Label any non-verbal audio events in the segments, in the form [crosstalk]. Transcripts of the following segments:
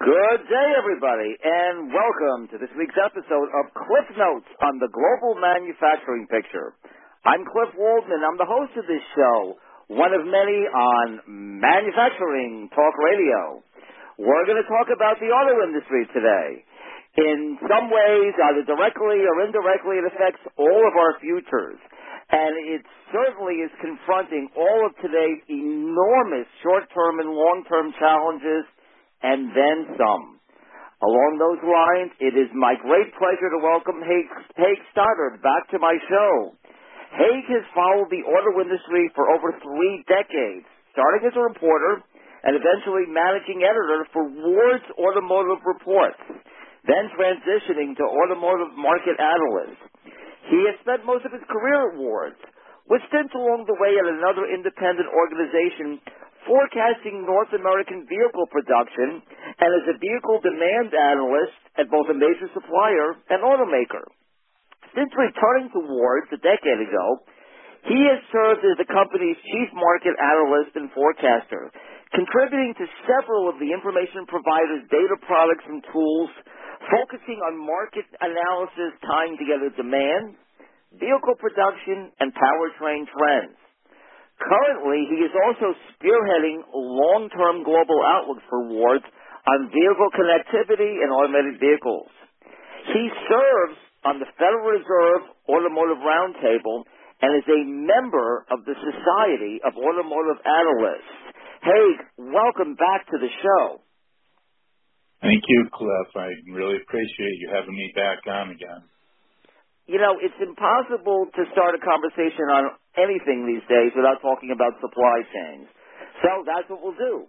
Good day, everybody, and welcome to this week's episode of Cliff Notes on the Global Manufacturing Picture. I'm Cliff Waldman. I'm the host of this show, one of many on Manufacturing Talk Radio. We're going to talk about the auto industry today. In some ways, either directly or indirectly, it affects all of our futures. And it certainly is confronting all of today's enormous short-term and long-term challenges and then some. Along those lines, it is my great pleasure to welcome Haig, Haig Stoddard back to my show. Haig has followed the auto industry for over three decades, starting as a reporter and eventually managing editor for Ward's Automotive Reports, then transitioning to automotive market analyst. He has spent most of his career at Ward's, with stints along the way at another independent organization forecasting North American vehicle production and as a vehicle demand analyst at both a major supplier and automaker. Since returning to Ward's a decade ago, he has served as the company's chief market analyst and forecaster, contributing to several of the information providers' data products and tools, focusing on market analysis tying together demand, vehicle production, and powertrain trends. Currently, he is also spearheading long-term global outlooks for Ward's on vehicle connectivity and automated vehicles. He serves on the Federal Reserve Automotive Roundtable and is a member of the Society of Automotive Analysts. Haig, welcome back to the show. Thank you, Cliff. I really appreciate you having me back on again you know, it's impossible to start a conversation on anything these days without talking about supply chains. So that's what we'll do.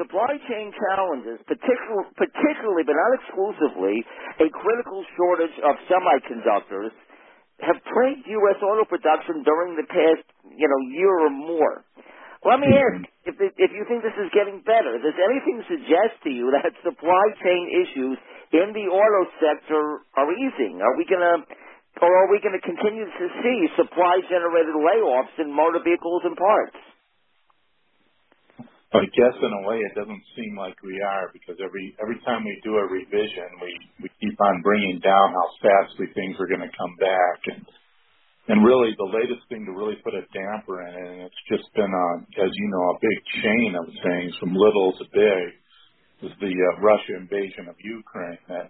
Supply chain challenges, particular, particularly but not exclusively, a critical shortage of semiconductors, have plagued U.S. auto production during the past, you know, year or more. Let me ask if if you think this is getting better. Does anything suggest to you that supply chain issues in the auto sector are easing? Are we going to or are we going to continue to see supply-generated layoffs in motor vehicles and parts? I guess in a way it doesn't seem like we are because every every time we do a revision, we we keep on bringing down how fast we think we're going to come back, and and really the latest thing to really put a damper in it, and it's just been a, as you know, a big chain of things from little to big, is the uh, Russia invasion of Ukraine that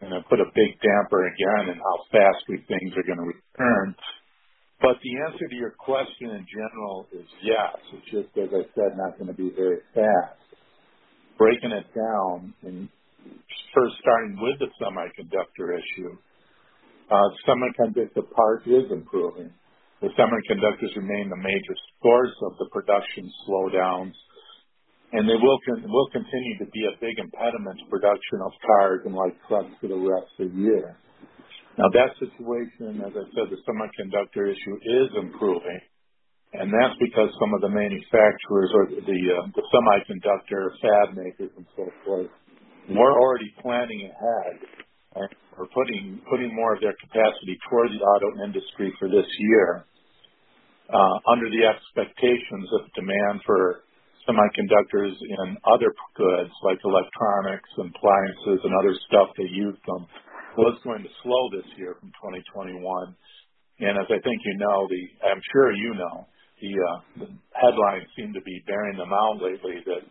and it put a big damper again in how fast we things are going to return. But the answer to your question in general is yes. It's just, as I said, not going to be very fast. Breaking it down and first starting with the semiconductor issue, uh, semiconductor part is improving. The semiconductors remain the major source of the production slowdowns and they will will continue to be a big impediment to production of cars and light trucks for the rest of the year. Now, that situation, as I said, the semiconductor issue is improving, and that's because some of the manufacturers or the uh, the semiconductor fab makers and so forth were already planning ahead and are putting putting more of their capacity toward the auto industry for this year, uh, under the expectations of demand for semiconductors in other goods like electronics, appliances, and other stuff that use them was going to slow this year from 2021. And as I think you know, the I'm sure you know, the, uh, the headlines seem to be bearing them out lately that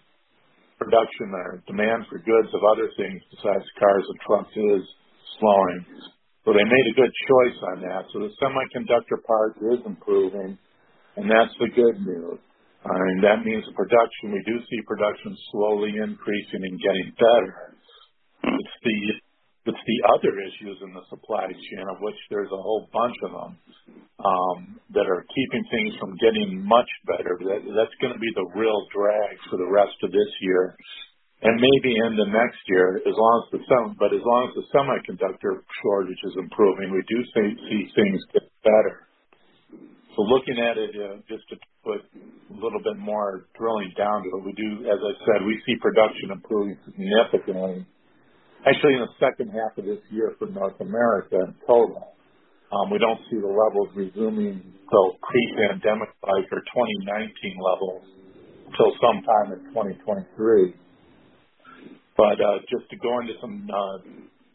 production or demand for goods of other things besides cars and trucks is slowing. So they made a good choice on that. So the semiconductor part is improving, and that's the good news. And that means production, we do see production slowly increasing and getting better. It's the it's the other issues in the supply chain, of which there's a whole bunch of them, um, that are keeping things from getting much better. That, that's going to be the real drag for the rest of this year, and maybe into next year. As long as the sem- but as long as the semiconductor shortage is improving, we do see, see things get better. So looking at it, uh, just to put a little bit more drilling down to it, we do, as I said, we see production improving significantly. Actually, in the second half of this year for North America in total. Um, we don't see the levels resuming till pre-pandemic like or 2019 levels until sometime in 2023. But uh, just to go into some uh,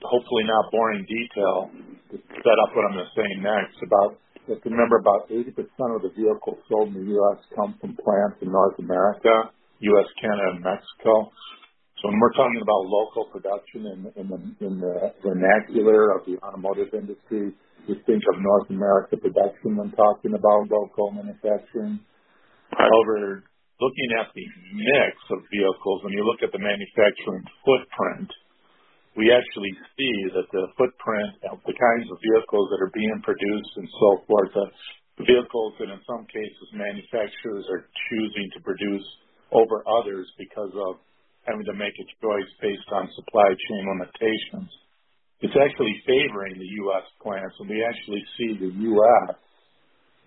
hopefully not boring detail to set up what I'm going to say next about remember about 80% of the vehicles sold in the U.S. come from plants in North America, U.S., Canada, and Mexico. So when we're talking about local production in, in, the, in the vernacular of the automotive industry, we think of North America production when talking about local manufacturing. However, looking at the mix of vehicles, when you look at the manufacturing footprint, we actually see that the footprint of the kinds of vehicles that are being produced and so forth, the vehicles that in some cases manufacturers are choosing to produce over others because of having to make a choice based on supply chain limitations. It's actually favoring the U.S. plants, and we actually see the U.S.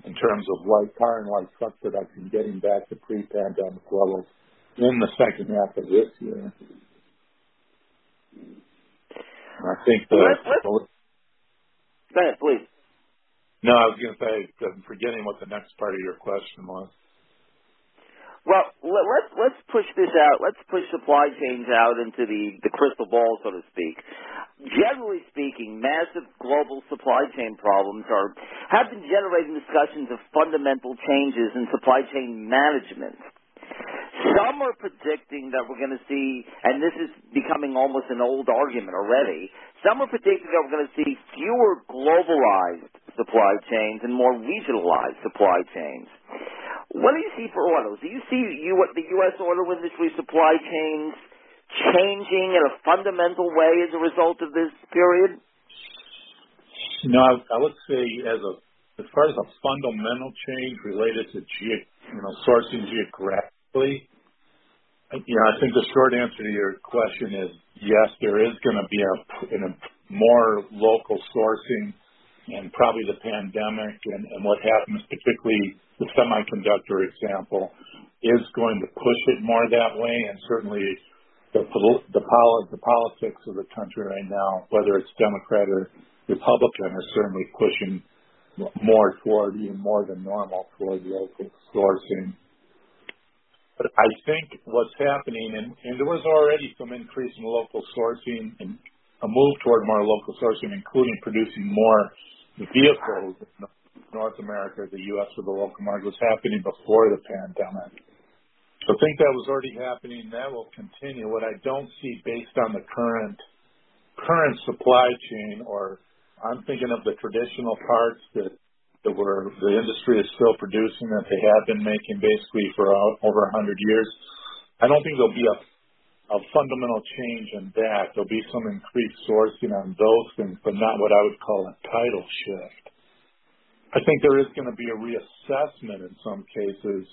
in terms of light car and light truck production getting back to pre-pandemic levels in the second half of this year. I think the. Go ahead, please. No, I was going to say, I'm forgetting what the next part of your question was. Well, let's let's push this out. Let's push supply chains out into the the crystal ball, so to speak. Generally speaking, massive global supply chain problems are have been generating discussions of fundamental changes in supply chain management. Some are predicting that we're going to see, and this is becoming almost an old argument already. Some are predicting that we're going to see fewer globalized supply chains and more regionalized supply chains. What do you see for autos? Do you see you, the U.S. auto industry supply chains changing in a fundamental way as a result of this period? No, I, I would say as a as far as a fundamental change related to ge- you know sourcing geographically, know, I think the short answer to your question is yes, there is going to be a, a more local sourcing and probably the pandemic and, and what happens, particularly the semiconductor example, is going to push it more that way. And certainly the, the, the politics of the country right now, whether it's Democrat or Republican, are certainly pushing more toward, even more than normal, toward local sourcing. But I think what's happening, and, there was already some increase in local sourcing and a move toward more local sourcing, including producing more vehicles in North America, the U.S. with the local market was happening before the pandemic. I think that was already happening. That will continue. What I don't see based on the current current supply chain, or I'm thinking of the traditional parts that that were the industry is still producing that they have been making basically for over 100 years. I don't think there'll be a a fundamental change in that. There'll be some increased sourcing on those things, but not what I would call a tidal shift. I think there is going to be a reassessment in some cases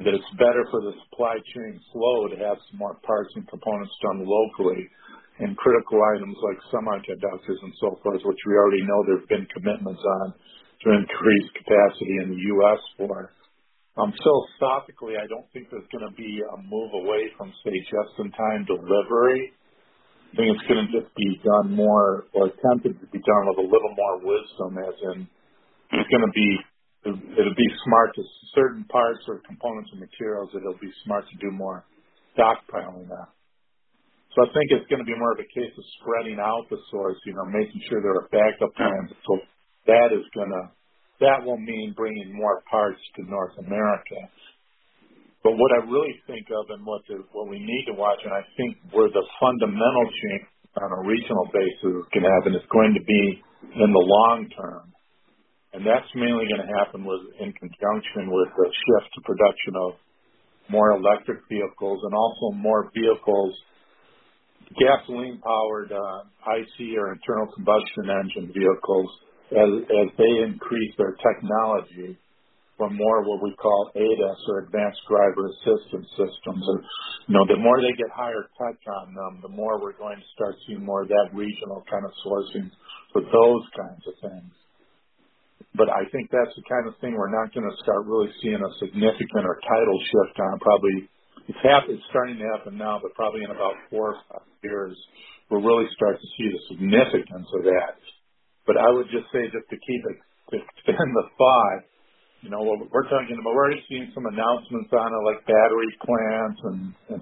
that it's better for the supply chain flow to have some more parts and components done locally and critical items like semiconductors and so forth, which we already know there have been commitments on to increase capacity in the U.S. for. Um, philosophically, I don't think there's going to be a move away from, say, just-in-time delivery. I think it's going to just be done more or attempted to be done with a little more wisdom, as in it's going to be it'll be smart to certain parts or components and materials. It'll be smart to do more stockpiling that. So I think it's going to be more of a case of spreading out the source, you know, making sure there are backup plans. So that is going to that will mean bringing more parts to North America. But what I really think of and what what we need to watch, and I think where the fundamental change on a regional basis to happen is going to be in the long term. And that's mainly going to happen in conjunction with the shift to production of more electric vehicles and also more vehicles, gasoline powered uh, IC or internal combustion engine vehicles as, as they increase their technology from more what we call ADAS or advanced driver assistance systems. You know, the more they get higher tech on them, the more we're going to start seeing more of that regional kind of sourcing for those kinds of things. But I think that's the kind of thing we're not going to start really seeing a significant or tidal shift on. Probably it's starting to happen now, but probably in about four or five years, we'll really start to see the significance of that. But I would just say, just to keep it, to extend the thought, you know, we're talking about, we're already seeing some announcements on it, like battery plants and, and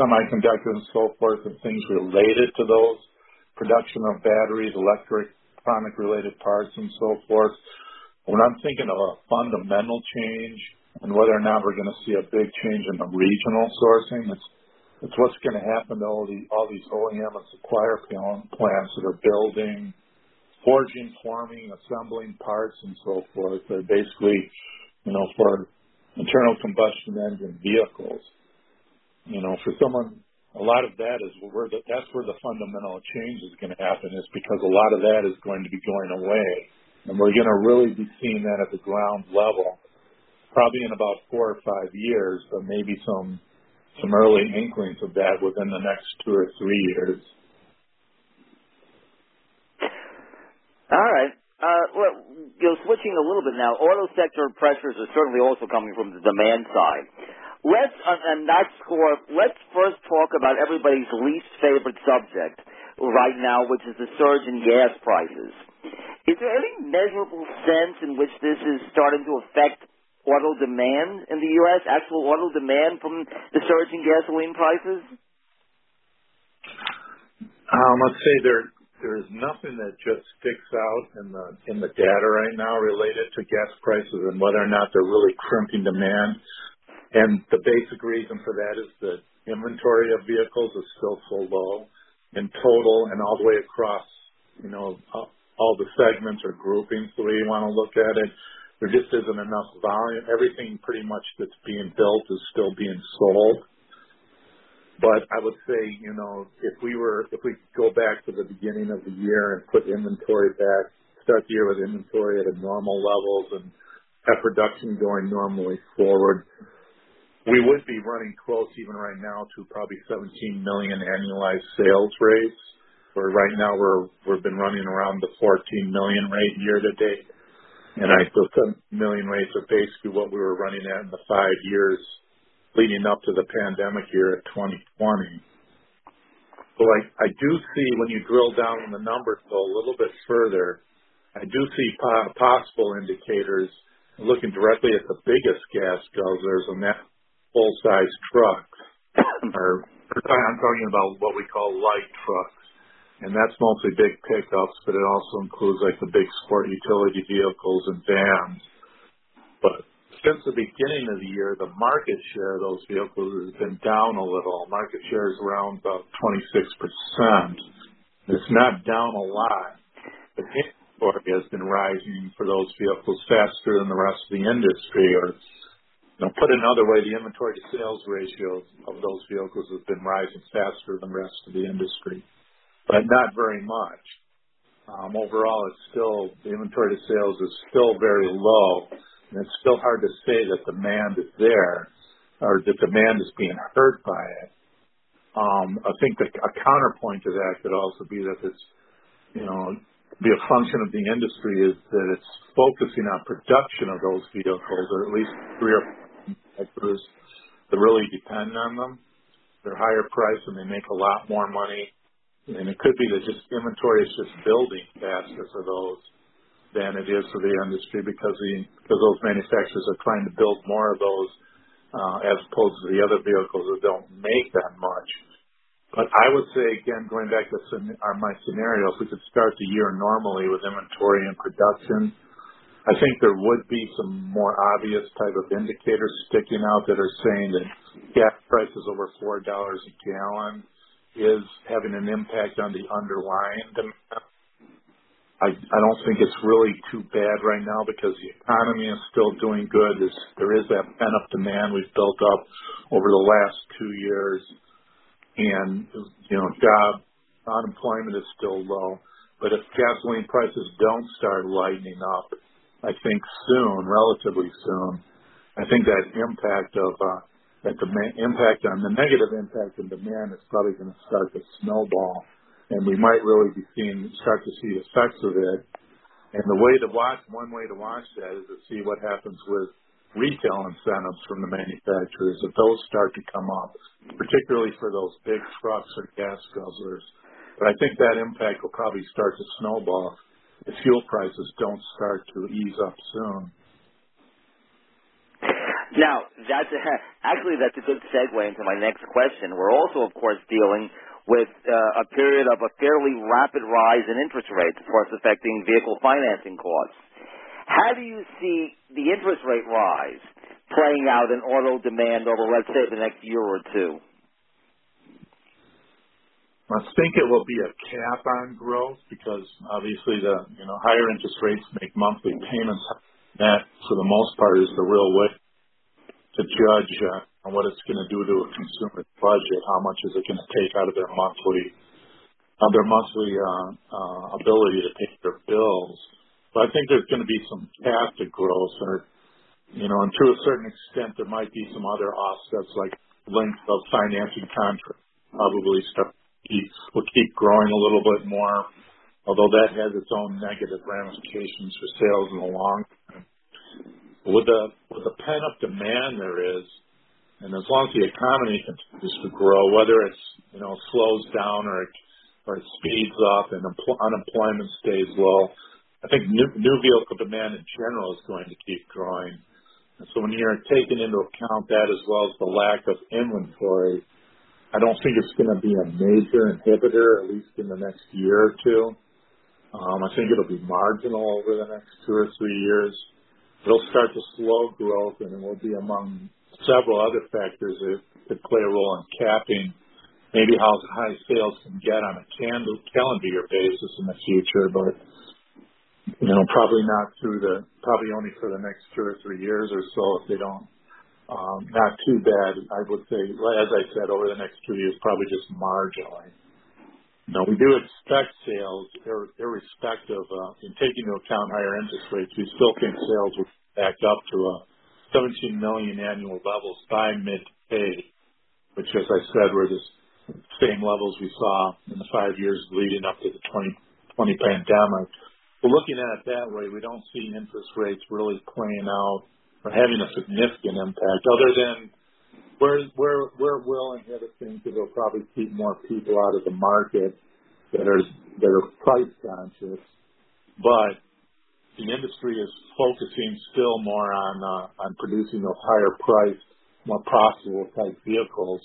semiconductors and so forth, and things related to those, production of batteries, electric, electronic-related parts, and so forth. When I'm thinking of a fundamental change and whether or not we're going to see a big change in the regional sourcing, it's it's what's going to happen to all, the, all these OEM and supplier plants that are building, forging, forming, assembling parts, and so forth. They're basically you know, for internal combustion engine vehicles. You know, for someone, a lot of that is where the, that's where the fundamental change is going to happen is because a lot of that is going to be going away. And we're going to really be seeing that at the ground level, probably in about four or five years, but maybe some, some early inklings of that within the next two or three years. All right. Well, you know, switching a little bit now, auto sector pressures are certainly also coming from the demand side. Let's, uh, and that's for let's first talk about everybody's least favorite subject right now, which is the surge in gas prices. Is there any measurable sense in which this is starting to affect auto demand in the U.S., actual auto demand from the surge in gasoline prices? Let's say there is nothing that just sticks out in the in the data right now related to gas prices and whether or not they're really crimping demand. And the basic reason for that is that inventory of vehicles is still so low in total and all the way across you know, all the segments or groupings the way you want to look at it. There just isn't enough volume. Everything pretty much that's being built is still being sold. But I would say you know, if we were, if we go back to the beginning of the year and put inventory back, start the year with inventory at a normal levels and have production going normally forward, we would be running close even right now to probably 17 million annualized sales rates, where right now we've been running around the 14 million rate year to date. And I those 7 million rates are basically what we were running at in the five years leading up to the pandemic year of 2020. So I do see when you drill down on the numbers a little bit further, I do see possible indicators looking directly at the biggest gas guzzlers and that full-size trucks. I'm talking about what we call light trucks. And that's mostly big pickups, but it also includes like the big sport utility vehicles and vans. Since the beginning of the year, the market share of those vehicles has been down a little. Market share is around about 26%. It's not down a lot. The inventory has been rising for those vehicles faster than the rest of the industry. Or put another way, the inventory-to-sales ratio of those vehicles has been rising faster than the rest of the industry, but not very much. Um, Overall, it's still the inventory-to-sales is still very low, and it's still hard to say that demand is there or that demand is being hurt by it. Um, I think a counterpoint to that could also be that it's you know, be a function of the industry is that it's focusing on production of those vehicles, or at least three or four that really depend on them. They're higher priced, and they make a lot more money. And it could be that just inventory is just building faster for those than it is for the industry because those manufacturers are trying to build more of those uh, as opposed to the other vehicles that don't make that much. But I would say, again, going back to uh, my scenario, if we could start the year normally with inventory and production, I think there would be some more obvious type of indicators sticking out that are saying that gas prices over $4 a gallon is having an impact on the underlying demand. I I don't think it's really too bad right now because the economy is still doing good. There is that pent-up demand we've built up over the last two years, and you know, job unemployment is still low. But if gasoline prices don't start lightening up, I think soon, relatively soon, I think that impact of uh, that demand impact on the negative impact on demand is probably going to start to snowball, and we might really be seeing start to see effects of it. And the way to watch, one way to watch that is to see what happens with retail incentives from the manufacturers if those start to come up, particularly for those big trucks or gas guzzlers. But I think that impact will probably start to snowball if fuel prices don't start to ease up soon. Now, that's a, [laughs] actually that's a good segue into my next question. We're also, of course, dealing with uh, a period of a fairly rapid rise in interest rates, of course, affecting vehicle financing costs. How do you see the interest rate rise playing out in auto demand over, let's say, the next year or two? I think it will be a cap on growth because obviously the you know higher interest rates make monthly payments. That, for the most part, is the real way to judge uh, what it's going to do to a consumer's budget. How much is it going to take out of their monthly uh, their monthly uh, uh, ability to pay their bills? But I think there's going to be some cap to growth, or you know, and to a certain extent, there might be some other offsets like length of financing contracts. probably start will keep growing a little bit more, although that has its own negative ramifications for sales in the long term. With the with the pent-up demand there is, and as long as the economy continues to grow, whether it's, you know, slows down or or it speeds up and unemployment stays low, I think new new vehicle demand in general is going to keep growing. And so When you're taking into account that as well as the lack of inventory, I don't think it's gonna be a major inhibitor, at least in the next year or two. Um, I think it'll be marginal over the next two or three years. It'll start to slow growth, and it will be among several other factors that play a role in capping maybe how high sales can get on a calendar year basis in the future. But You know, probably not through the probably only for the next two or three years or so if they don't um, not too bad. I would say, as I said, over the next two years, probably just marginally. Now, we do expect sales, irrespective, uh, in taking into account higher interest rates, we still think sales will back up to 17 million annual levels by mid-May, which, as I said, were the same levels we saw in the five years leading up to the 2020 pandemic. But looking at it that way, we don't see interest rates really playing out or having a significant impact other than we're willing to think that it'll probably keep more people out of the market that are that are price conscious. The industry is focusing still more on uh, on producing those higher priced, more profitable type vehicles.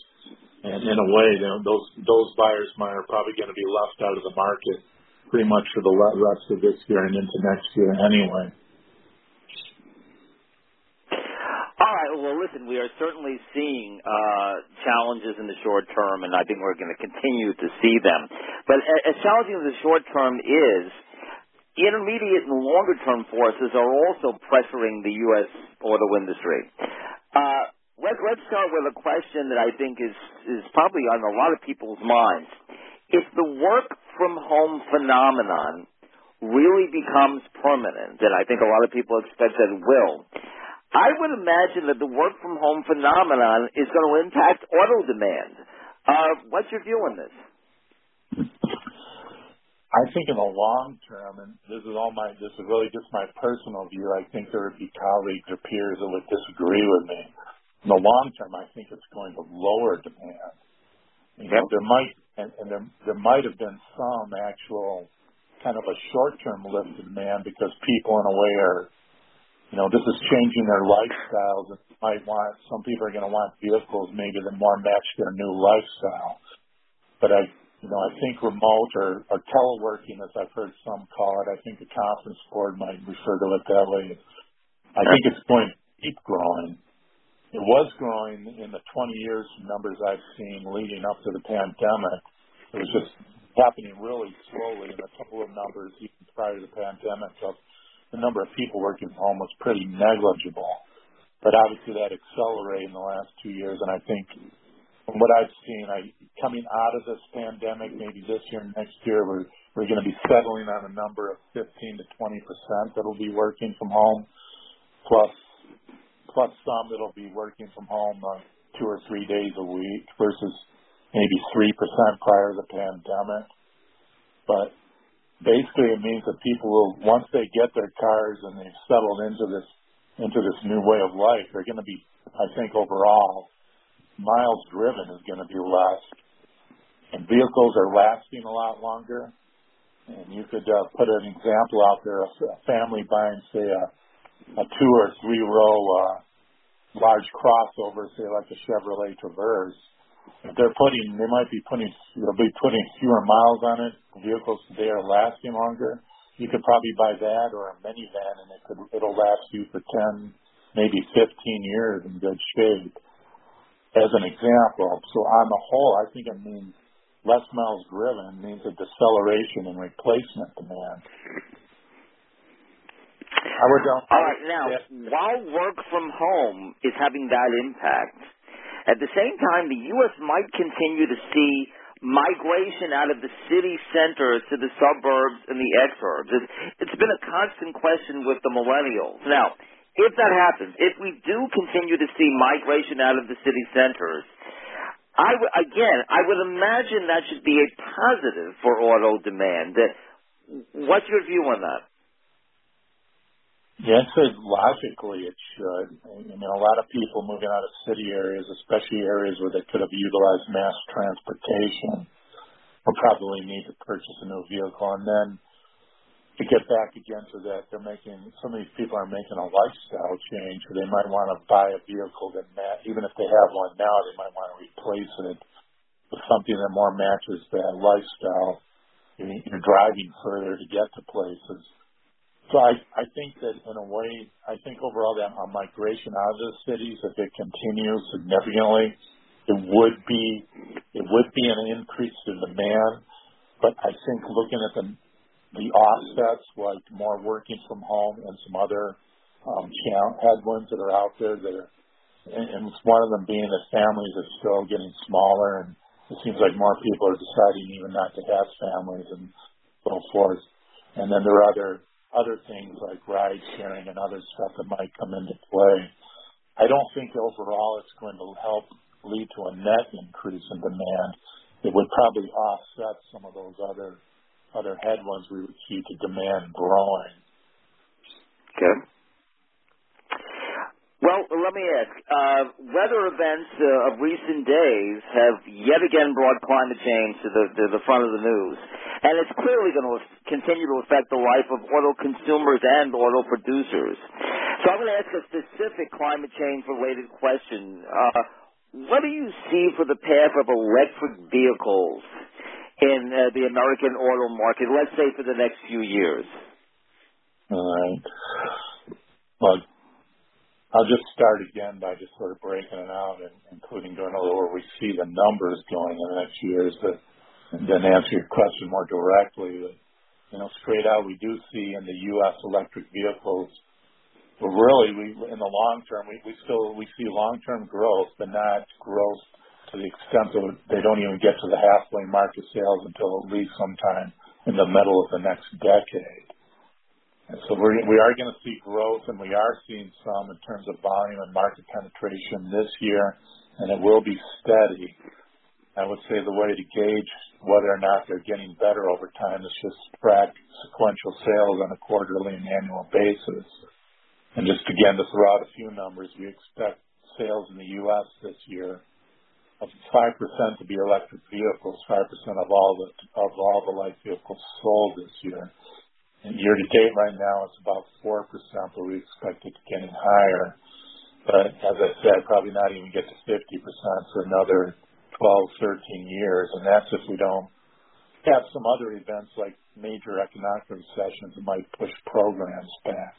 And in a way, those those buyers might are probably going to be left out of the market pretty much for the rest of this year and into next year anyway. All right. Well, listen, we are certainly seeing uh, challenges in the short term, and I think we're going to continue to see them. But as challenging as the short term is, intermediate and longer term forces are also pressuring the U.S. auto industry. Uh, let, let's start with a question that I think is, is probably on a lot of people's minds. If the work from home phenomenon really becomes permanent, and I think a lot of people expect that it will, I would imagine that the work from home phenomenon is going to impact auto demand. Uh, what's your view on this? I think in the long term, and this is all my, this is really just my personal view. I think there would be colleagues or peers that would disagree with me. In the long term, I think it's going to lower demand. You know, there might, and, and there, there might have been some actual kind of a short-term lift in demand because people in a way are you know, this is changing their lifestyles. And might want some people are going to want vehicles maybe that more match their new lifestyle. But I, you know, I think remote or, or teleworking, as I've heard some call it, I think the conference board might refer to it that way. I think it's going to keep growing. It was growing in the 20 years numbers I've seen leading up to the pandemic. It was just happening really slowly, and a couple of numbers even prior to the pandemic of the number of people working from home was pretty negligible. But obviously that accelerated in the last two years, and I think from what I've seen, coming out of this pandemic, maybe this year and next year, we're we're going to be settling on a number of 15 to 20 percent that'll be working from home, plus plus some that'll be working from home uh, two or three days a week versus maybe three percent prior to the pandemic. But basically it means that people will once they get their cars and they've settled into this into this new way of life, they're going to be, I think, overall miles driven is going to be less, and vehicles are lasting a lot longer. And you could uh, put an example out there: a family buying, say, a, a two or three row uh, large crossover, say like a Chevrolet Traverse, if they're putting, they might be putting, they'll be putting fewer miles on it. Vehicles today are lasting longer. You could probably buy that or a minivan, and it could it'll last you for ten, maybe fifteen years in good shape. As an example, so on the whole, I think it means less miles driven means a deceleration in replacement demand. I would All right, now, while work from home is having that impact, at the same time, the U.S. might continue to see migration out of the city centers to the suburbs and the exurbs. It's, it's been a constant question with the millennials. Now, if that happens, if we do continue to see migration out of the city centers, I w- again, I would imagine that should be a positive for auto demand. What's your view on that? Yes, logically it should. You know, a lot of people moving out of city areas, especially areas where they could have utilized mass transportation, will probably need to purchase a new vehicle. And then to get back again to that, they're making some of these people are making a lifestyle change, or they might want to buy a vehicle that mat, even if they have one now, they might want to replace it with something that more matches that lifestyle. You're driving further to get to places so I, I think that in a way, I think overall that migration out of the cities, if it continues significantly, it would be it would be an increase in demand. But I think looking at the the offsets, like more working from home and some other um, headwinds that are out there, and, one of them being that families are still getting smaller, and it seems like more people are deciding even not to have families and so forth. And then there are other other things like ride sharing and other stuff that might come into play. I don't think overall it's going to help lead to a net increase in demand. It would probably offset some of those other other headwinds we would see to demand growing. Okay. Well, let me ask. Uh, weather events uh, of recent days have yet again brought climate change to the, to the front of the news and it's clearly going to continue to affect the life of auto consumers and auto producers. So I'm going to ask a specific climate change related question. Uh, what do you see for the path of electric vehicles in uh, the American auto market, let's say for the next few years? All right. Well, I'll just start again by just sort of breaking it out and including going little where we see the numbers going in the next years. But then answer your question more directly, you know, straight out, we do see in the U.S. electric vehicles, but really, we in the long term, we, we still we see long-term growth, but not growth to the extent that they don't even get to the halfway mark of sales until at least sometime in the middle of the next decade. And so we are gonna see growth, and we are seeing some in terms of volume and market penetration this year, and it will be steady. I would say the way to gauge whether or not they're getting better over time is just track sequential sales on a quarterly and annual basis. And Just again, to throw out a few numbers, we expect sales in the U.S. this year of 5% to be electric vehicles, 5% of all the of all the light vehicles sold this year. Year to date right now, it's about 4%, but we expect it to get higher. But As I said, probably not even get to 50% for another 12, 13 years, and that's if we don't have some other events like major economic recessions that might push programs back.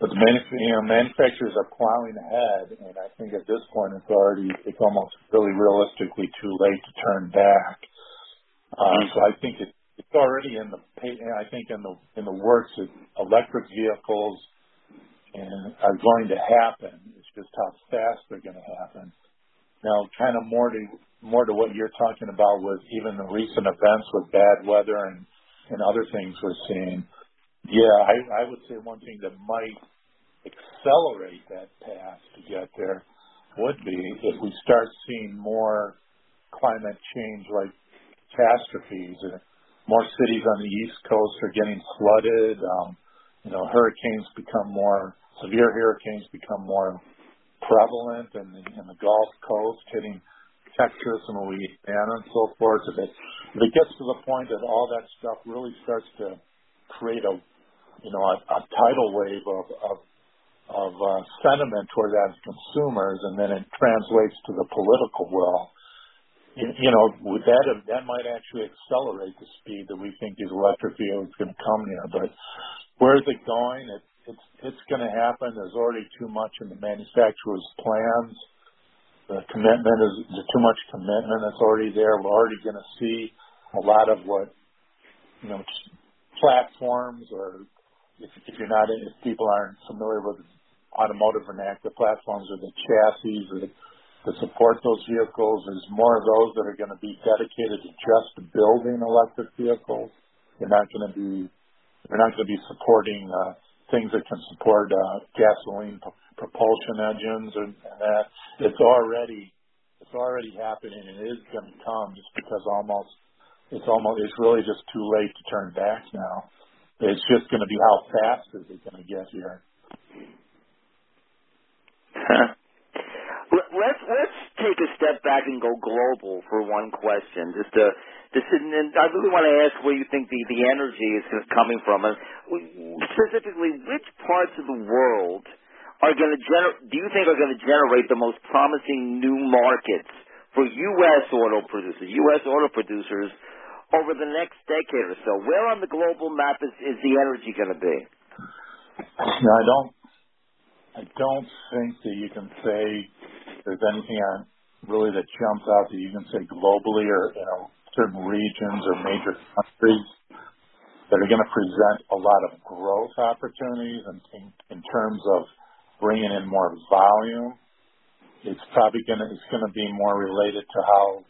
But the you know, manufacturers are plowing ahead, and I think at this point it's already, it's almost really realistically too late to turn back. Uh, so I think it, it's already in the, I think in the in the works that electric vehicles and are going to happen. It's just how fast they're going to happen. Now, kind of more to more to what you're talking about with even the recent events with bad weather and and other things we're seeing. Yeah, I, I would say one thing that might accelerate that path to get there would be if we start seeing more climate change like catastrophes. More cities on the East Coast are getting flooded. Um, you know, hurricanes become more severe. Hurricanes become more prevalent in the, the Gulf Coast, hitting Texas and Louisiana and so forth. If it, if it gets to the point that all that stuff really starts to create a, a, a tidal wave of, uh, sentiment toward that as consumers, and then it translates to the political will. You, you know, that that might actually accelerate the speed that we think these electric vehicles to come here. But where is it going? It, it's going to happen. There's already too much in the manufacturer's plans. The commitment is there's too much commitment that's already there. We're already going to see a lot of what you know platforms or if, if you're not if people aren't familiar with automotive vernacular platforms or the chassis that, that support those vehicles. There's more of those that are going to be dedicated to just building electric vehicles. They're not going to be they're not going to be supporting uh, things that can support uh, gasoline p- propulsion engines and, and that. It's already it's already happening and it is going to come just because almost it's almost it's really just too late to turn back now. It's just going to be how fast is it going to get here. let's let's take a step back and go global for one question. Just to, just to, and I really want to ask where you think the the energy is coming from, and specifically, which parts of the world are going to generate? Do you think are going to generate the most promising new markets for U.S. auto producers, U.S. auto producers? Over the next decade or so, where on the global map is, is the energy going to be? No, I don't I don't think that you can say there's anything on really that jumps out that you can say globally or you know certain regions or major countries that are going to present a lot of growth opportunities and in, in terms of bringing in more volume. It's probably going to it's going to be more related to how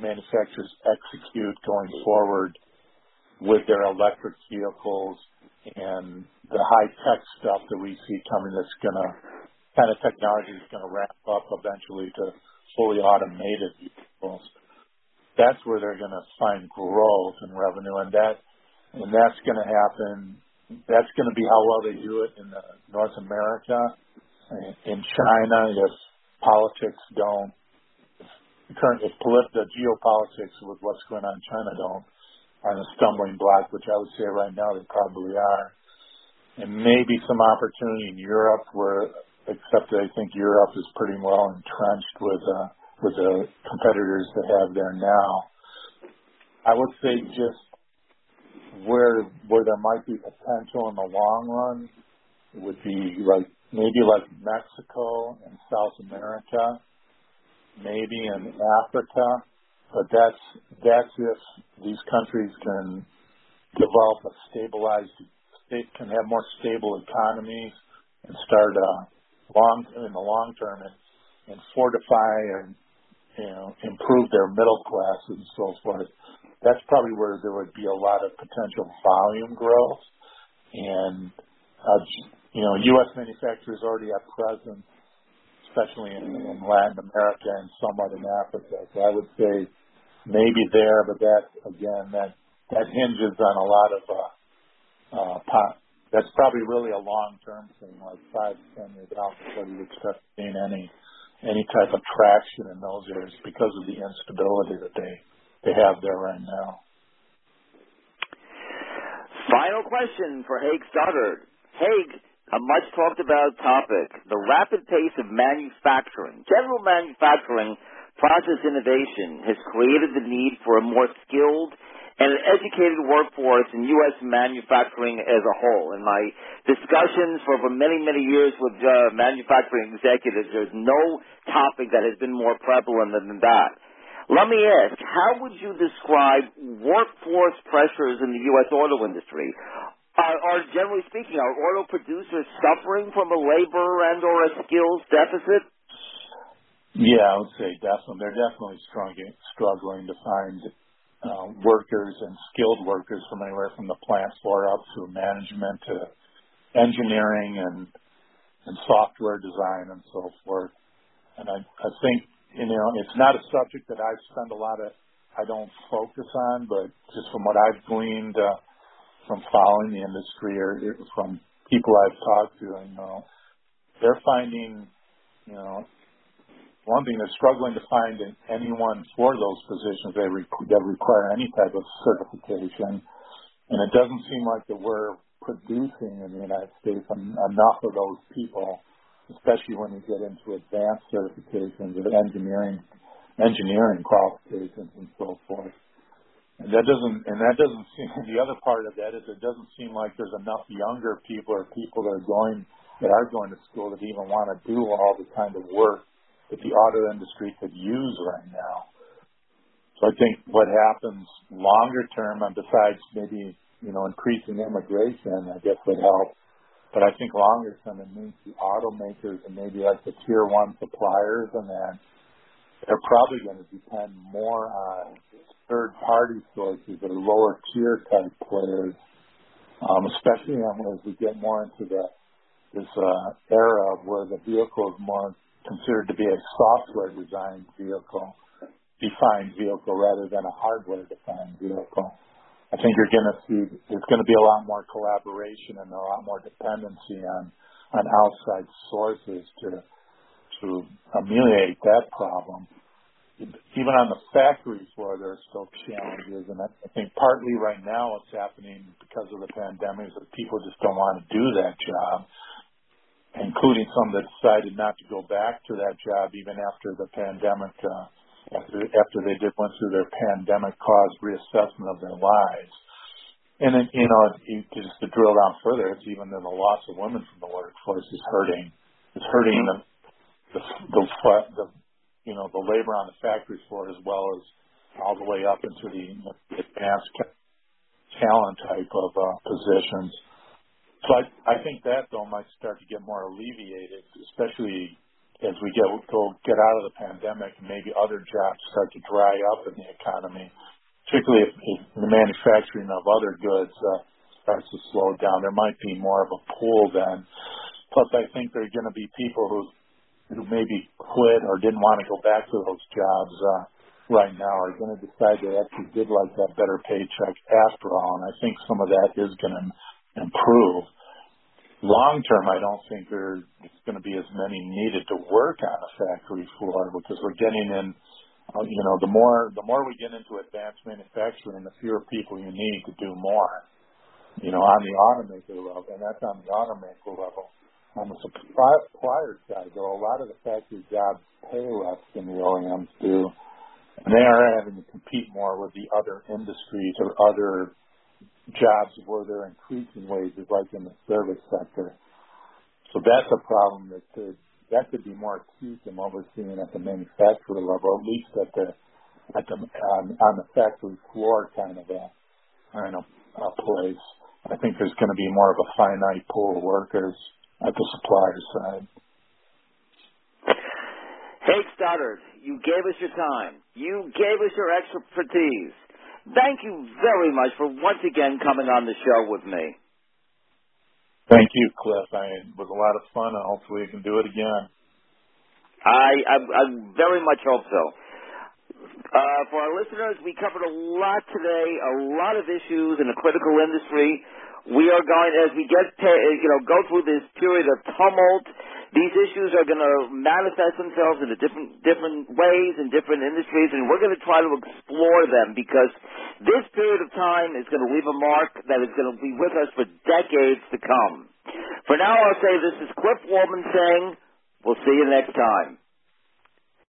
manufacturers execute going forward with their electric vehicles and the high tech stuff that we see coming that's to kind of technology is going to ramp up eventually to fully automated vehicles. That's where they're going to find growth and revenue, and that and that's going to happen. That's going to be how well they do it in the North America. In China, if politics don't, current if polit- geopolitics with what's going on in China don't on a stumbling block, which I would say right now they probably are. And maybe some opportunity in Europe where, except that I think Europe is pretty well entrenched with, uh, with the competitors they have there now. I would say just where, where there might be potential in the long run would be like, maybe like Mexico and South America, maybe in Africa, but that's that's if these countries can develop a stabilized state, can have more stable economies and start uh, long in the long term and, and fortify and you know improve their middle classes and so forth. That's probably where there would be a lot of potential volume growth, and uh, you know U.S. manufacturers already have presence, especially in, in Latin America and somewhat in Africa. So I would say maybe there, but that again, that that hinges on a lot of uh, uh, pot. That's probably really a long-term thing, like five, ten years out before you would start seeing any any type of traction in those areas because of the instability that they they have there right now. Final question for Haig Stoddard. Haig, a much talked about topic, the rapid pace of manufacturing, general manufacturing Process innovation has created the need for a more skilled and an educated workforce in U.S. manufacturing as a whole. In my discussions for many, many years with uh, manufacturing executives, there's no topic that has been more prevalent than that. Let me ask, how would you describe workforce pressures in the U.S. auto industry? Are, are generally speaking, are auto producers suffering from a labor and or a skills deficit? Yeah, I would say definitely. They're definitely struggling, struggling to find uh, workers and skilled workers from anywhere from the plant floor up to management to engineering and and software design and so forth. And I, I think you know it's not a subject that I spend a lot of I don't focus on, but just from what I've gleaned uh, from following the industry or from people I've talked to, you know, they're finding you know one thing, they're struggling to find in anyone for those positions that, that require any type of certification. And it doesn't seem like that we're producing in the United States enough of those people, especially when you get into advanced certifications of engineering engineering qualifications and so forth. That doesn't and that doesn't seem [laughs] the other part of that is it doesn't seem like there's enough younger people or people that are going that are going to school that even want to do all the kind of work that the auto industry could use right now. So I think what happens longer term, and besides maybe you know increasing immigration, I guess would help. But I think longer term it means the automakers and maybe like the tier one suppliers and then they're probably going to depend more on third party sources or lower tier type players, um, especially as we get more into this uh, era where the vehicle is more considered to be a software designed vehicle, defined vehicle rather than a hardware defined vehicle. I think you're going to see there's going to be a lot more collaboration and a lot more dependency on outside sources to to ameliorate that problem. Even on the factory floor, there are still challenges, and I think partly right now what's happening because of the pandemic is that people just don't want to do that job, including some that decided not to go back to that job even after the pandemic, uh, after after they did went through their pandemic-caused reassessment of their lives. And then, you know, just to drill down further, it's even then the loss of women from the workforce is hurting. It's hurting the the the, the you know the labor on the factory floor as well as all the way up into the advanced talent type of uh, positions. So I, I think that though might start to get more alleviated, especially as we get go get out of the pandemic and maybe other jobs start to dry up in the economy, particularly if, if the manufacturing of other goods uh, starts to slow down. There might be more of a pool then. Plus, I think there are going to be people who who maybe quit or didn't want to go back to those jobs uh, right now are going to decide they actually did like that better paycheck after all. And I think some of that is going to improve. Long term, I don't think there's going to be as many needed to work on a factory floor because we're getting in. Uh, you know, the more the more we get into advanced manufacturing, the fewer people you need to do more. You know, on the automaker level, and that's on the automaker level on the supplier side, though, a lot of the factory jobs pay less than the OEMs do, and they are having to compete more with the other industries or other jobs where they're increasing wages, like in the service sector. So that's a problem that could that could be more acute than what we're seeing at the manufacturer level, at least at the at the on, on the factory floor kind of a kind of a place. I think there's going to be more of a finite pool of workers at the supplier side. Hey, Stoddard, you gave us your time. You gave us your expertise. Thank you very much for once again coming on the show with me. Thank you, Cliff. I, it was a lot of fun, hopefully we can do it again. I, I, I very much hope so. Uh, for our listeners, we covered a lot today, a lot of issues in the critical industry. We are going as we get to, uh, you know go through this period of tumult. These issues are going to manifest themselves in different different ways in different industries, and we're going to try to explore them because this period of time is going to leave a mark that is going to be with us for decades to come. For now, I'll say this is Cliff Waldman saying, "We'll see you next time."